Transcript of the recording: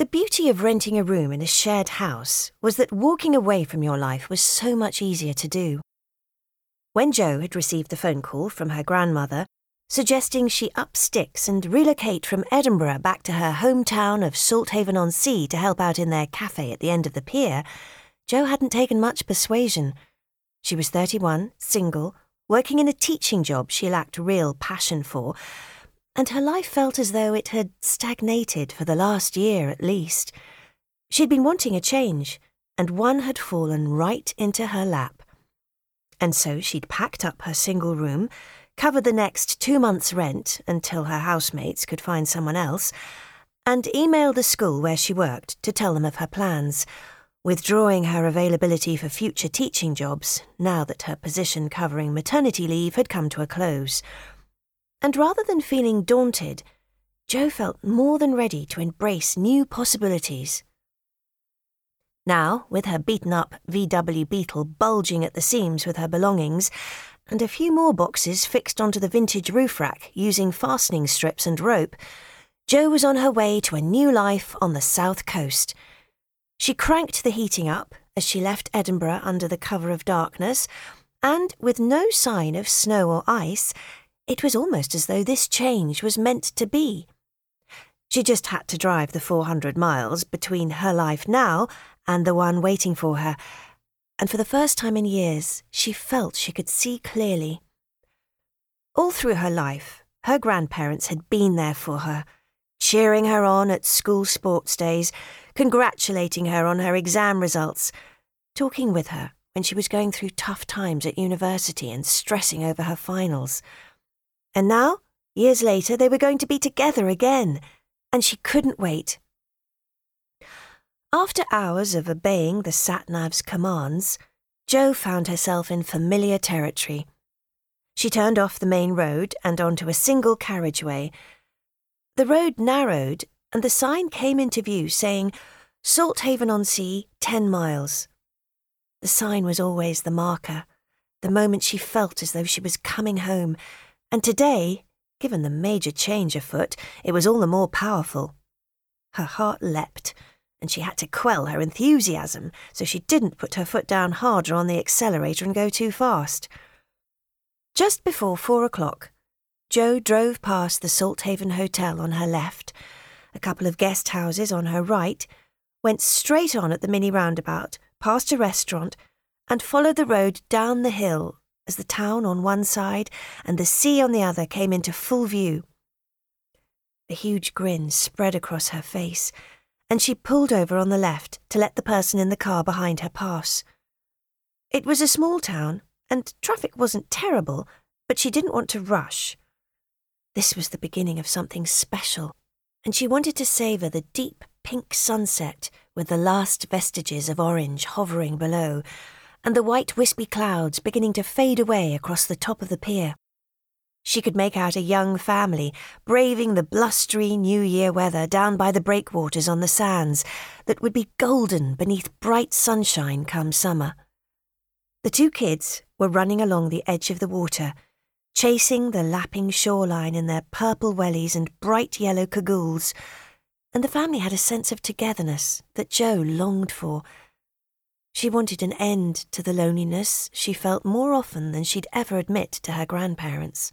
The beauty of renting a room in a shared house was that walking away from your life was so much easier to do. When Jo had received the phone call from her grandmother, suggesting she up sticks and relocate from Edinburgh back to her hometown of Salthaven on Sea to help out in their cafe at the end of the pier, Jo hadn't taken much persuasion. She was 31, single, working in a teaching job she lacked real passion for, and her life felt as though it had stagnated for the last year at least. She'd been wanting a change, and one had fallen right into her lap. And so she'd packed up her single room, covered the next two months' rent until her housemates could find someone else, and emailed the school where she worked to tell them of her plans, withdrawing her availability for future teaching jobs now that her position covering maternity leave had come to a close. And rather than feeling daunted, Jo felt more than ready to embrace new possibilities. Now, with her beaten up VW Beetle bulging at the seams with her belongings, and a few more boxes fixed onto the vintage roof rack using fastening strips and rope, Jo was on her way to a new life on the south coast. She cranked the heating up as she left Edinburgh under the cover of darkness, and with no sign of snow or ice, it was almost as though this change was meant to be. She just had to drive the 400 miles between her life now and the one waiting for her, and for the first time in years, she felt she could see clearly. All through her life, her grandparents had been there for her, cheering her on at school sports days, congratulating her on her exam results, talking with her when she was going through tough times at university and stressing over her finals. And now, years later, they were going to be together again, and she couldn't wait. After hours of obeying the sat-nav's commands, Jo found herself in familiar territory. She turned off the main road and onto a single carriageway. The road narrowed, and the sign came into view saying, Salthaven on Sea, 10 miles. The sign was always the marker, the moment she felt as though she was coming home, and today, given the major change afoot, it was all the more powerful. Her heart leapt, and she had to quell her enthusiasm so she didn't put her foot down harder on the accelerator and go too fast. Just before four o'clock, Jo drove past the Salthaven Hotel on her left, a couple of guest houses on her right, went straight on at the mini roundabout, past a restaurant, and followed the road down the hill as the town on one side and the sea on the other came into full view. A huge grin spread across her face, and she pulled over on the left to let the person in the car behind her pass. It was a small town, and traffic wasn't terrible, but she didn't want to rush. This was the beginning of something special, and she wanted to savour the deep pink sunset with the last vestiges of orange hovering below and the white wispy clouds beginning to fade away across the top of the pier. She could make out a young family braving the blustery New Year weather down by the breakwaters on the sands that would be golden beneath bright sunshine come summer. The two kids were running along the edge of the water, chasing the lapping shoreline in their purple wellies and bright yellow cagoules, and the family had a sense of togetherness that Jo longed for she wanted an end to the loneliness she felt more often than she'd ever admit to her grandparents.